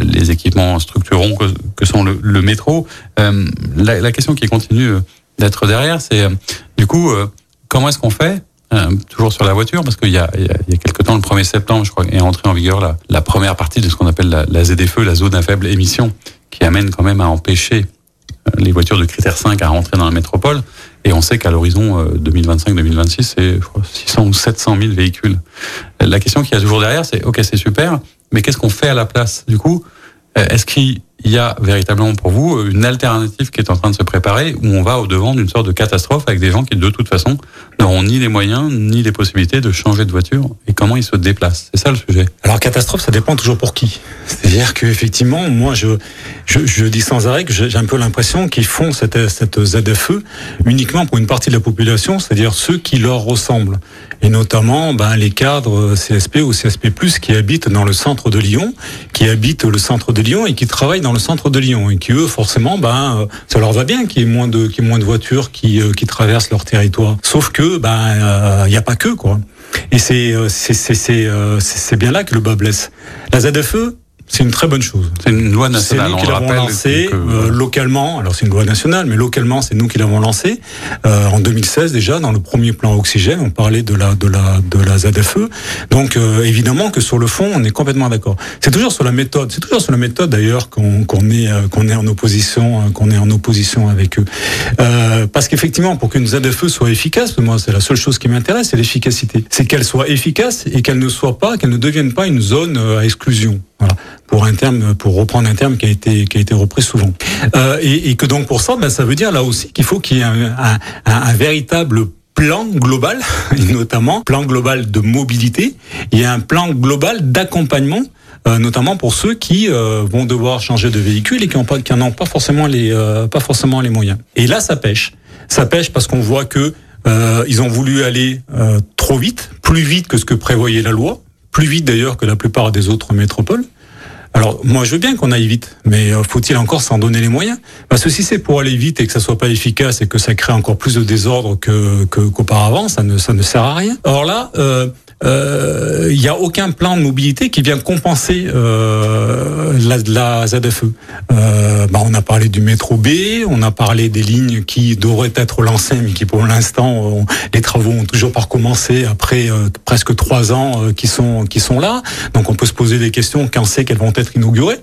les équipements structurants que, que sont le, le métro. La, la, question qui continue d'être derrière, c'est du coup, comment est-ce qu'on fait euh, toujours sur la voiture, parce qu'il y a, il y, a, il y a quelques temps, le 1er septembre, je crois, est entrée en vigueur la, la première partie de ce qu'on appelle la, la ZFE, la zone à faible émission, qui amène quand même à empêcher euh, les voitures de critère 5 à rentrer dans la métropole. Et on sait qu'à l'horizon 2025-2026, euh, c'est 600 ou 700 000 véhicules. La question qu'il y a toujours derrière, c'est OK, c'est super, mais qu'est-ce qu'on fait à la place? Du coup, est-ce qu'il il y a véritablement pour vous une alternative qui est en train de se préparer où on va au devant d'une sorte de catastrophe avec des gens qui de toute façon n'auront ni les moyens ni les possibilités de changer de voiture et comment ils se déplacent. C'est ça le sujet. Alors catastrophe, ça dépend toujours pour qui. C'est-à-dire qu'effectivement, moi je, je, je, dis sans arrêt que j'ai un peu l'impression qu'ils font cette, cette ZFE uniquement pour une partie de la population, c'est-à-dire ceux qui leur ressemblent et notamment ben, les cadres CSP ou CSP+ qui habitent dans le centre de Lyon, qui habitent le centre de Lyon et qui travaillent dans le centre de Lyon et qui eux forcément ben euh, ça leur va bien qu'il y ait moins de qu'il y moins de voitures qui euh, qui traversent leur territoire. Sauf que ben il euh, n'y a pas que quoi. Et c'est c'est c'est c'est bien là que le bas blesse. La ZFE c'est une très bonne chose. C'est une loi nationale. C'est nous qui l'avons lancé euh, localement. Alors c'est une loi nationale, mais localement c'est nous qui l'avons lancé euh, en 2016 déjà dans le premier plan oxygène. On parlait de la de la de la ZFE. Donc euh, évidemment que sur le fond on est complètement d'accord. C'est toujours sur la méthode. C'est toujours sur la méthode d'ailleurs qu'on qu'on est euh, qu'on est en opposition euh, qu'on est en opposition avec eux. parce qu'effectivement pour qu'une ZFE soit efficace, moi c'est la seule chose qui m'intéresse, c'est l'efficacité. C'est qu'elle soit efficace et qu'elle ne soit pas, qu'elle ne devienne pas une zone à exclusion. Voilà, pour un terme, pour reprendre un terme qui a été qui a été repris souvent, euh, et, et, que donc pour ça, ben, ça veut dire là aussi qu'il faut qu'il y ait un, un, un, véritable plan global, notamment plan global de mobilité, il y a un plan global d'accompagnement. Euh, notamment pour ceux qui euh, vont devoir changer de véhicule et qui n'ont pas, qui n'ont pas forcément les, euh, pas forcément les moyens. Et là, ça pêche. Ça pêche parce qu'on voit que euh, ils ont voulu aller trop vite, plus vite que ce que prévoyait la loi plus vite d'ailleurs que la plupart des autres métropoles. Alors moi je veux bien qu'on aille vite, mais euh, faut-il encore s'en donner les moyens? Parce que si c'est pour aller vite et que ça soit pas efficace et que ça crée encore plus de désordre que qu'auparavant, ça ne ça ne sert à rien. Or là, euh, euh, il n'y a aucun plan de mobilité qui vient compenser euh, la, la ZFE. Euh, bah on a parlé du métro B, on a parlé des lignes qui devraient être lancées, mais qui pour l'instant, les travaux ont toujours pas recommencé après euh, presque trois ans euh, qui sont qui sont là. Donc on peut se poser des questions quand c'est qu'elles vont être inaugurées.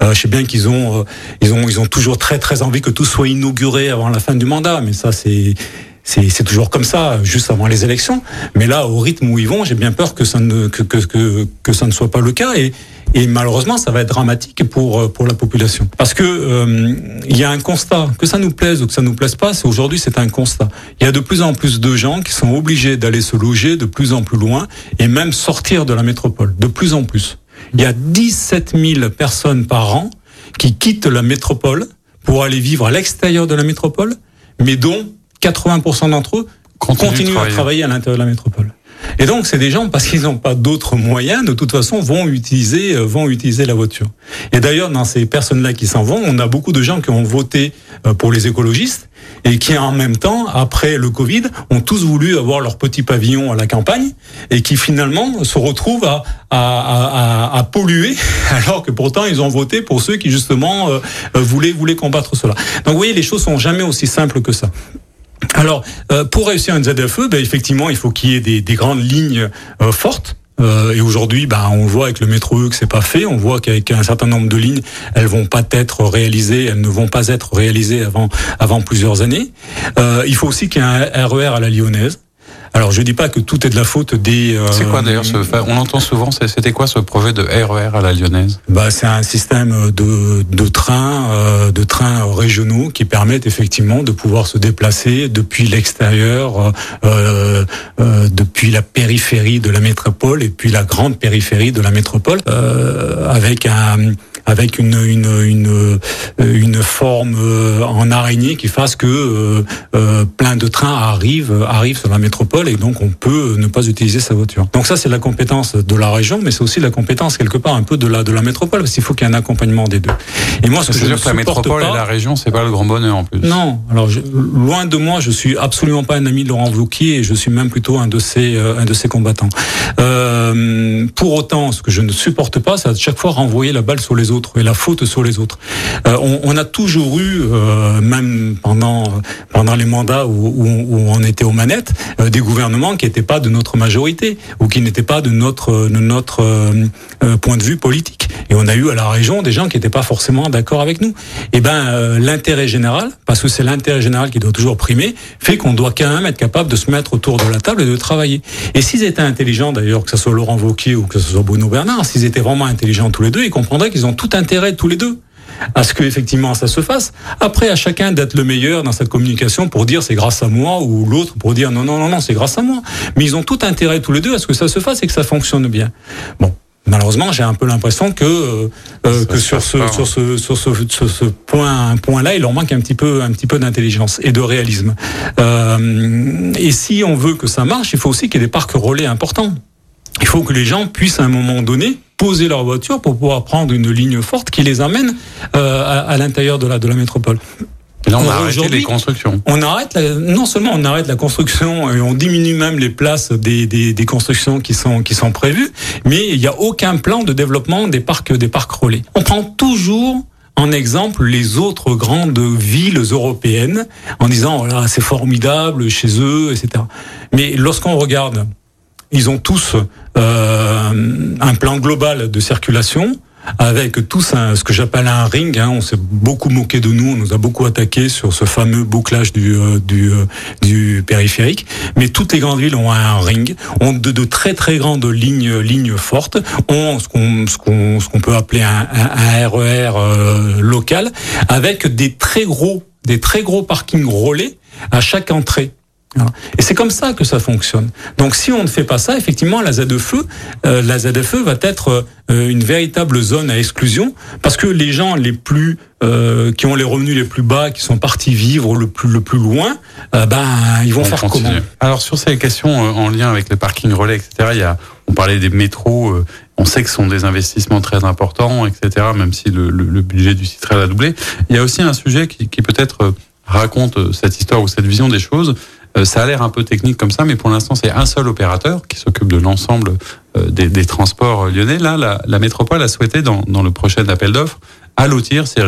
je sais bien qu'ils ont ils ont ils ont toujours très très envie que tout soit inauguré avant la fin du mandat, mais ça c'est c'est toujours comme ça, juste avant les élections. Mais là, au rythme où ils vont, j'ai bien peur que ça ne que, que, que, que ça ne soit pas le cas et et malheureusement, ça va être dramatique pour pour la population. Parce que euh, il y a un constat, que ça nous plaise ou que ça nous plaise pas, c'est aujourd'hui c'est un constat. Il y a de plus en plus de gens qui sont obligés d'aller se loger de plus en plus loin et même sortir de la métropole, de plus en plus. Il y a 17 000 personnes par an qui quittent la métropole pour aller vivre à l'extérieur de la métropole, mais dont 80% d'entre eux continuent à travailler à l'intérieur de la métropole. Et donc, c'est des gens, parce qu'ils n'ont pas d'autres moyens, de toute façon, vont utiliser, euh, vont utiliser la voiture. Et d'ailleurs, dans ces personnes-là qui s'en vont, on a beaucoup de gens qui ont voté euh, pour les écologistes et qui, en même temps, après le Covid, ont tous voulu avoir leur petit pavillon à la campagne et qui finalement se retrouvent à, à, à, à polluer, alors que pourtant ils ont voté pour ceux qui justement euh, voulaient, voulaient combattre cela. Donc, vous voyez, les choses sont jamais aussi simples que ça. Alors, euh, pour réussir une ZFE, ben, effectivement, il faut qu'il y ait des, des grandes lignes euh, fortes. Euh, et aujourd'hui, ben, on voit avec le métro E que c'est pas fait. On voit qu'avec un certain nombre de lignes, elles vont pas être réalisées, elles ne vont pas être réalisées avant avant plusieurs années. il faut aussi qu'il y ait un RER à la lyonnaise. Alors je dis pas que tout est de la faute des. Euh, c'est quoi d'ailleurs ce On entend souvent. C'était quoi ce projet de RER à la Lyonnaise? Bah c'est un système de de trains euh, de trains régionaux qui permettent effectivement de pouvoir se déplacer depuis l'extérieur, euh, euh depuis la périphérie de la métropole et puis la grande périphérie de la métropole euh, avec un avec une, une, une, une forme euh, en araignée qui fasse que euh, euh, plein de trains arrivent, arrivent sur la métropole et donc on peut ne pas utiliser sa voiture. Donc ça c'est la compétence de la région, mais c'est aussi la compétence quelque part un peu de la de la métropole parce qu'il faut qu'il y ait un accompagnement des deux. Et moi, ce que je dire que la métropole et la région, c'est pas le grand bonheur en plus. Non, alors loin de moi, je suis absolument pas un ami de Laurent Wauquiez et je suis même plutôt un de ses un de ses combattants. Euh, pour autant, ce que je ne supporte pas, c'est à chaque fois renvoyer la balle sur les autres et la faute sur les autres. Euh, on, on, a toujours eu, euh, même pendant pendant les mandats où, où, on était aux manettes, euh, des gouvernements qui n'étaient pas de notre majorité ou qui n'étaient pas de notre de notre euh, point de vue politique. Et on a eu à la région des gens qui n'étaient pas forcément d'accord avec nous. Et eh ben l'intérêt général, parce que c'est l'intérêt général qui doit toujours primer, fait qu'on doit quand même être capable de se mettre autour de la table et de travailler. Et s'ils étaient intelligents d'ailleurs, que ce soit Laurent Wauquiez ou que ce soit Bruno Bernard, s'ils étaient vraiment intelligents tous les deux, ils comprendraient qu'ils ont tout intérêt tous les deux à ce que effectivement ça se fasse. Après, à chacun d'être le meilleur dans cette communication pour dire c'est grâce à moi ou l'autre pour dire non non non non c'est grâce à moi. Mais ils ont tout intérêt tous les deux à ce que ça se fasse et que ça fonctionne bien. Bon. Malheureusement, j'ai un peu l'impression que euh, euh que sur ce, sur ce sur ce sur ce point point là, il leur manque un petit peu un petit peu d'intelligence et de réalisme. Euh, et si on veut que ça marche, il faut aussi qu'il y ait des parcs relais importants. Il faut que les gens puissent à un moment donné poser leur voiture pour pouvoir prendre une ligne forte qui les amène euh, à, à l'intérieur de la, de la métropole. Et là, on a arrêté les constructions. On arrête, la, non seulement on arrête la construction et on diminue même les places des, des, des constructions qui sont qui sont prévues, mais il n'y a aucun plan de développement des parcs des parcs relais. On prend toujours en exemple les autres grandes villes européennes en disant voilà c'est formidable chez eux, etc. Mais lorsqu'on regarde ils ont tous euh, un plan global de circulation avec tous un, ce que j'appelle un ring. Hein. On s'est beaucoup moqué de nous, on nous a beaucoup attaqué sur ce fameux bouclage du, euh, du, euh, du périphérique. Mais toutes les grandes villes ont un ring, ont de, de très très grandes lignes, lignes fortes, ont ce qu'on ce qu'on ce qu'on peut appeler un, un, RER euh, local, avec des très gros des très gros parkings relais à chaque entrée. Et c'est comme ça que ça fonctionne. Donc si on ne fait pas ça, effectivement, la ZFE, euh, la ZFE va être euh, une véritable zone à exclusion parce que les gens les plus euh, qui ont les revenus les plus bas, qui sont partis vivre le plus le plus loin, euh, ben ils vont faire comment? Alors sur ces questions en lien avec les parkings relais, etc. Il y a, on parlait des métros. on sait que ce sont des investissements très importants, etc. Même si le, le, le budget du site a doublé. Il y a aussi un sujet qui, qui peut-être raconte cette histoire ou cette vision des choses euh, ça a l'air un peu technique comme ça, mais pour l'instant, c'est un seul opérateur qui s'occupe de l'ensemble euh, des, transports lyonnais. Là, la, métropole a souhaité, dans, le prochain appel d'offres, allotir, c'est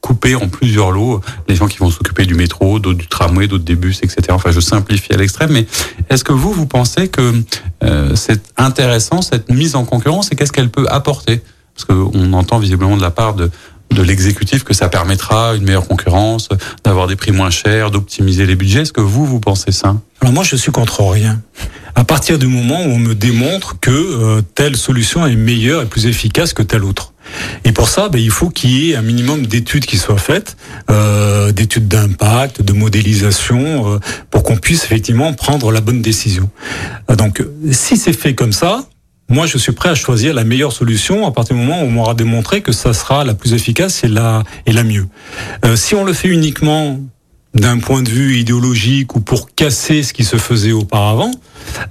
couper en plusieurs lots les gens qui vont s'occuper du métro, d'autres du tramway, d'autres des bus, etc. Enfin, je simplifie à l'extrême, mais est-ce que vous, vous pensez que euh, c'est intéressant cette mise en concurrence et qu'est-ce qu'elle peut apporter? Parce qu'on entend visiblement de la part de, de l'exécutif que ça permettra une meilleure concurrence, d'avoir des prix moins chers, d'optimiser les budgets. Est-ce que vous, vous pensez ça? Alors moi, je suis contre rien. À partir du moment où on me démontre que euh, telle solution est meilleure et plus efficace que telle autre. Et pour ça, ben, il faut qu'il y ait un minimum d'études qui soient faites, euh, d'études d'impact, de modélisation, euh, pour qu'on puisse effectivement prendre la bonne décision. Donc, si c'est fait comme ça, moi, je suis prêt à choisir la meilleure solution à partir du moment où on m'aura démontré que ça sera la plus efficace et la, et la mieux. Euh, si on le fait uniquement d'un point de vue idéologique ou pour casser ce qui se faisait auparavant,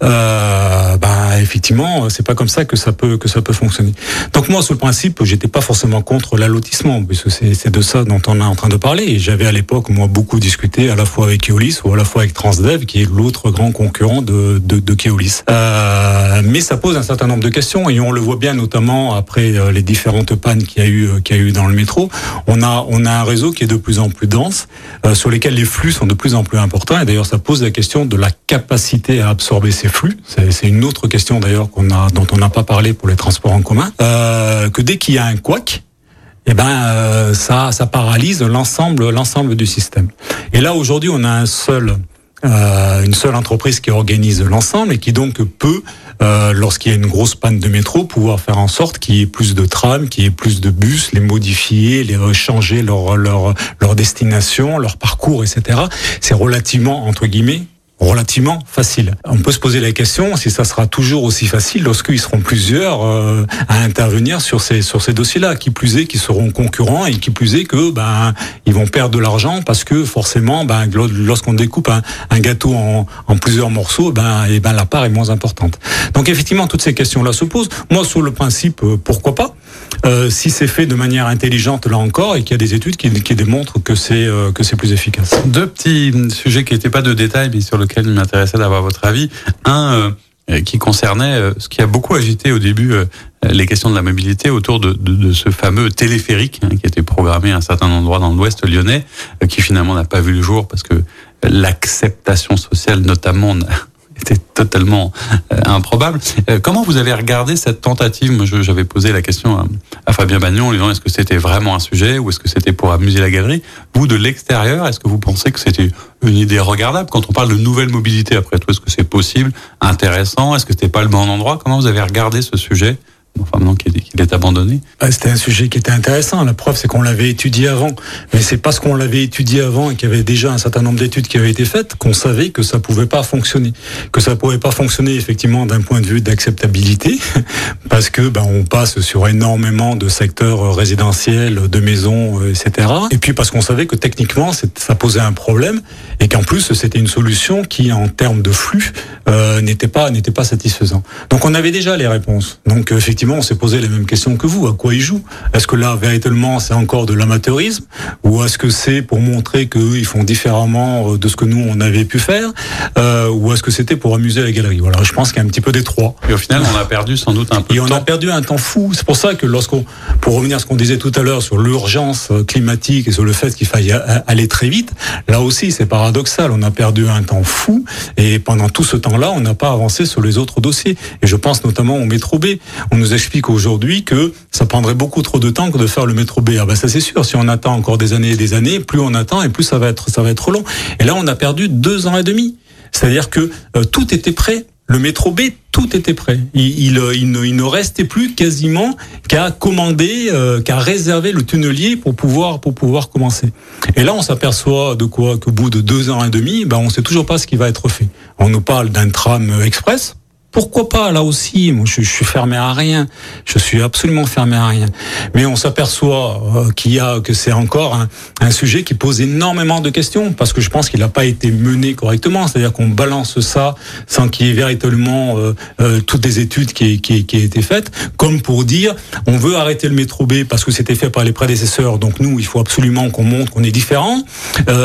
euh, bah, effectivement, c'est pas comme ça que ça peut que ça peut fonctionner. Donc moi, sur le principe, j'étais pas forcément contre l'allotissement, puisque c'est de ça dont on est en train de parler. Et j'avais à l'époque moi beaucoup discuté à la fois avec Keolis ou à la fois avec Transdev, qui est l'autre grand concurrent de de, Keolis. Euh, mais ça pose un certain nombre de questions et on le voit bien notamment après euh, les différentes pannes qu'il y a eu euh, qu'il y a eu dans le métro. On a on a un réseau qui est de plus en plus dense, sur lesquels les flux sont de plus en plus importants. Et d'ailleurs, ça pose la question de la capacité à absorber ces flux. C'est une autre question d'ailleurs dont on n'a pas parlé pour les transports en commun. Euh, que dès qu'il y a un couac, eh ben euh, ça ça paralyse l'ensemble l'ensemble du système. Et là aujourd'hui, on a un seul euh, une seule entreprise qui organise l'ensemble et qui donc peut, lorsqu'il y a une grosse panne de métro, pouvoir faire en sorte qu'il y ait plus de trams, qu'il y ait plus de bus, les modifier, les changer leur leur destination, leur parcours, etc. C'est relativement entre guillemets relativement facile. On peut se poser la question si ça sera toujours aussi facile lorsqu'ils seront plusieurs euh, à intervenir sur ces sur ces dossiers-là. Qui plus est, qui seront concurrents et qui plus est que ben ils vont perdre de l'argent parce que forcément ben lorsqu'on découpe un, un gâteau en, en, plusieurs morceaux, ben et ben la part est moins importante. Donc effectivement toutes ces questions-là se posent. Moi sur le principe euh, pourquoi pas euh, si c'est fait de manière intelligente là encore et qu'il y a des études qui, qui démontrent que c'est euh, que c'est plus efficace. Deux petits sujets qui n'étaient pas de détail mais sur lesquels il m'intéressait d'avoir votre avis. Un euh, qui concernait euh, ce qui a beaucoup agité au début euh, les questions de la mobilité autour de, de, de ce fameux téléphérique hein, qui était programmé à un certain endroit dans l'Ouest lyonnais, qui finalement n'a pas vu le jour parce que l'acceptation sociale notamment était totalement euh, improbable. Euh, comment vous avez regardé cette tentative? Moi, j'avais posé la question à, à Fabien Bagnon en lui disant est-ce que c'était vraiment un sujet ou est-ce que c'était pour amuser la galerie? Vous, de l'extérieur, est-ce que vous pensez que c'était une idée regardable? Quand on parle de nouvelle mobilité Après tout, est-ce que c'est possible, intéressant? Est-ce que c'était pas le bon endroit? Comment vous avez regardé ce sujet? Enfin maintenant qu'il est, abandonné. C'était un sujet qui était intéressant. La preuve, c'est qu'on l'avait étudié avant. Mais c'est parce qu'on l'avait étudié avant et qu'il y avait déjà un certain nombre d'études qui avaient été faites qu'on savait que ça pouvait pas fonctionner. Que ça pouvait pas fonctionner effectivement d'un point de vue d'acceptabilité, parce que ben, on passe sur énormément de secteurs résidentiels, de maisons, euh, etc. Et puis parce qu'on savait que techniquement, ça posait un problème et qu'en plus, c'était une solution qui, en termes de flux, euh, n'était pas n'était pas satisfaisant. Donc on avait déjà les réponses. Donc effectivement on s'est posé les mêmes questions que vous. À quoi ils jouent? Est-ce que là, véritablement, c'est encore de l'amateurisme? Ou est-ce que c'est pour montrer qu'eux, ils font différemment euh, de ce que nous, on avait pu faire? Euh, Ou est-ce que c'était pour amuser la galerie? Voilà, je pense qu'il y a un petit peu des trois. Et au final, on a perdu sans doute un peu Et on a perdu un temps fou. C'est pour ça que lorsqu'on, pour revenir à ce qu'on disait tout à l'heure sur l'urgence euh, climatique et sur le fait qu'il faille aller très vite, là aussi, c'est paradoxal. On a perdu un temps fou et pendant tout ce temps-là, on n'a pas avancé sur les autres dossiers. Et je pense notamment au métro B. On nous explique aujourd'hui que ça prendrait beaucoup trop de temps que de faire le métro B. Ah ben ça c'est sûr. Si on attend encore des années et des années, plus on attend et plus ça va être ça va être long. Et là on a perdu deux ans et demi. C'est-à-dire que euh, tout était prêt. Le métro B, tout était prêt. Il, il, il, ne, il ne, restait plus quasiment qu'à commander, euh, qu'à réserver le tunnelier pour pouvoir pour pouvoir commencer. Et là, on s'aperçoit de quoi? Qu'au bout de deux ans et demi, ben on sait toujours pas ce qui va être fait. On nous parle d'un tram express pourquoi pas là aussi? Moi, je, suis fermé à rien. Je suis absolument fermé à rien. Mais on s'aperçoit euh, qu'il y a que c'est encore un, un, sujet qui pose énormément de questions parce que je pense qu'il n'a pas été mené correctement. C'est-à-dire qu'on balance ça sans qu'il y ait véritablement euh, euh, toutes des études qui, qui, qui aient été faites, comme pour dire on veut arrêter le métro B parce que c'était fait par les prédécesseurs. Donc nous, il faut absolument qu'on montre qu'on est différent.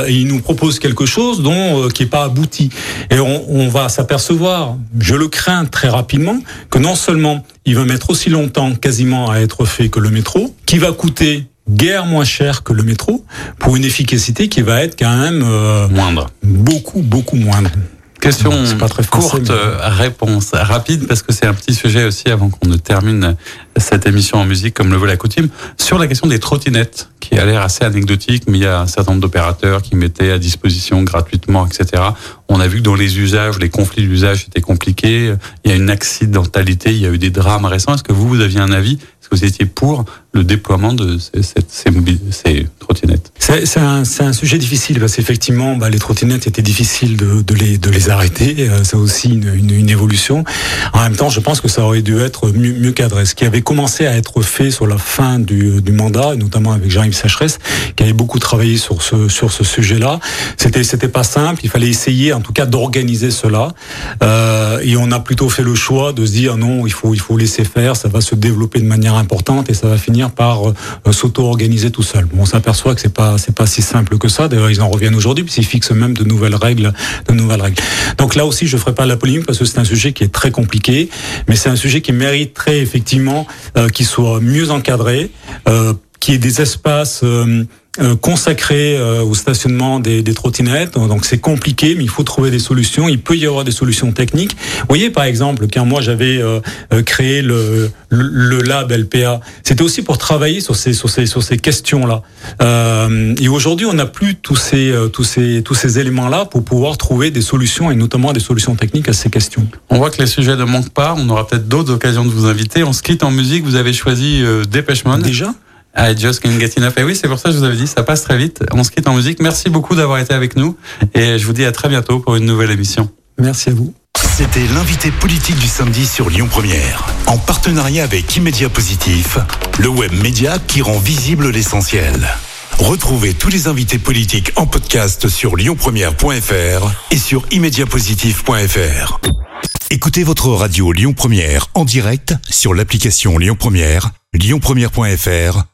et ils nous proposent quelque chose dont qui est pas abouti. Et on, on va s'apercevoir, je le crains très rapidement que non seulement il va mettre aussi longtemps quasiment à être fait que le métro, qui va coûter guère moins cher que le métro pour une efficacité qui va être quand même euh, moindre, beaucoup beaucoup moindre. Question pas très courte, euh, réponse rapide parce que c'est un petit sujet aussi avant qu'on ne termine cette émission en musique comme le veut la coutume sur la question des trottinettes qui a l'air assez anecdotique mais il y a un certain nombre d'opérateurs qui mettaient à disposition gratuitement etc. On a vu que dans les usages, les conflits d'usage étaient compliqués. Il y a une accidentalité, il y a eu des drames récents. Est-ce que vous, vous aviez un avis? Est-ce que vous étiez pour le déploiement de ces, trottinettes? C'est un, sujet difficile parce qu'effectivement, bah, les trottinettes étaient difficiles de, les, arrêter. Euh, c'est aussi une, une, une, évolution. En même temps, je pense que ça aurait dû être mieux, mieux cadré. Ce qui avait commencé à être fait sur la fin du, du mandat, notamment avec Jean-Yves Sacheresse, qui avait beaucoup travaillé sur ce, sur ce sujet-là, c'était c'était pas simple. Il fallait essayer en tout cas d'organiser cela. Euh, et on a plutôt fait le choix de se dire non, il faut il faut laisser faire, ça va se développer de manière importante et ça va finir par euh, s'auto-organiser tout seul. Bon, on s'aperçoit que c'est pas c'est pas si simple que ça. D'ailleurs, ils en reviennent aujourd'hui puisqu'ils fixent même de nouvelles règles, de nouvelles règles. Donc là aussi, je ferai pas la polémique parce que c'est un sujet qui est très compliqué, mais c'est un sujet qui mériterait effectivement euh, qu'il soit mieux encadré, euh, qu'il y ait des espaces euh, euh, consacré euh, au stationnement des, des trottinettes. Donc c'est compliqué, mais il faut trouver des solutions. Il peut y avoir des solutions techniques. Vous voyez, par exemple, quand moi j'avais euh, créé le, le, lab LPA, c'était aussi pour travailler sur ces sur ces sur ces questions-là. et aujourd'hui, on n'a plus tous ces tous ces tous ces éléments-là pour pouvoir trouver des solutions et notamment des solutions techniques à ces questions. On voit que les sujets ne manquent pas. On aura peut-être d'autres occasions de vous inviter. On se quitte en musique. Vous avez choisi Dépêche Mode. Déjà? I just can't get enough. Et oui, c'est pour ça que je vous avais dit, ça passe très vite. On se quitte en musique. Merci beaucoup d'avoir été avec nous. Et je vous dis à très bientôt pour une nouvelle émission. Merci à vous. C'était l'invité politique du samedi sur Lyon Première, en partenariat avec Immédia Positif, le web média qui rend visible l'essentiel. Retrouvez tous les invités politiques en podcast sur lyonpremière.fr et sur immédiapositif.fr. Écoutez votre radio Lyon Première en direct sur l'application Lyon Première, lyonpremière.fr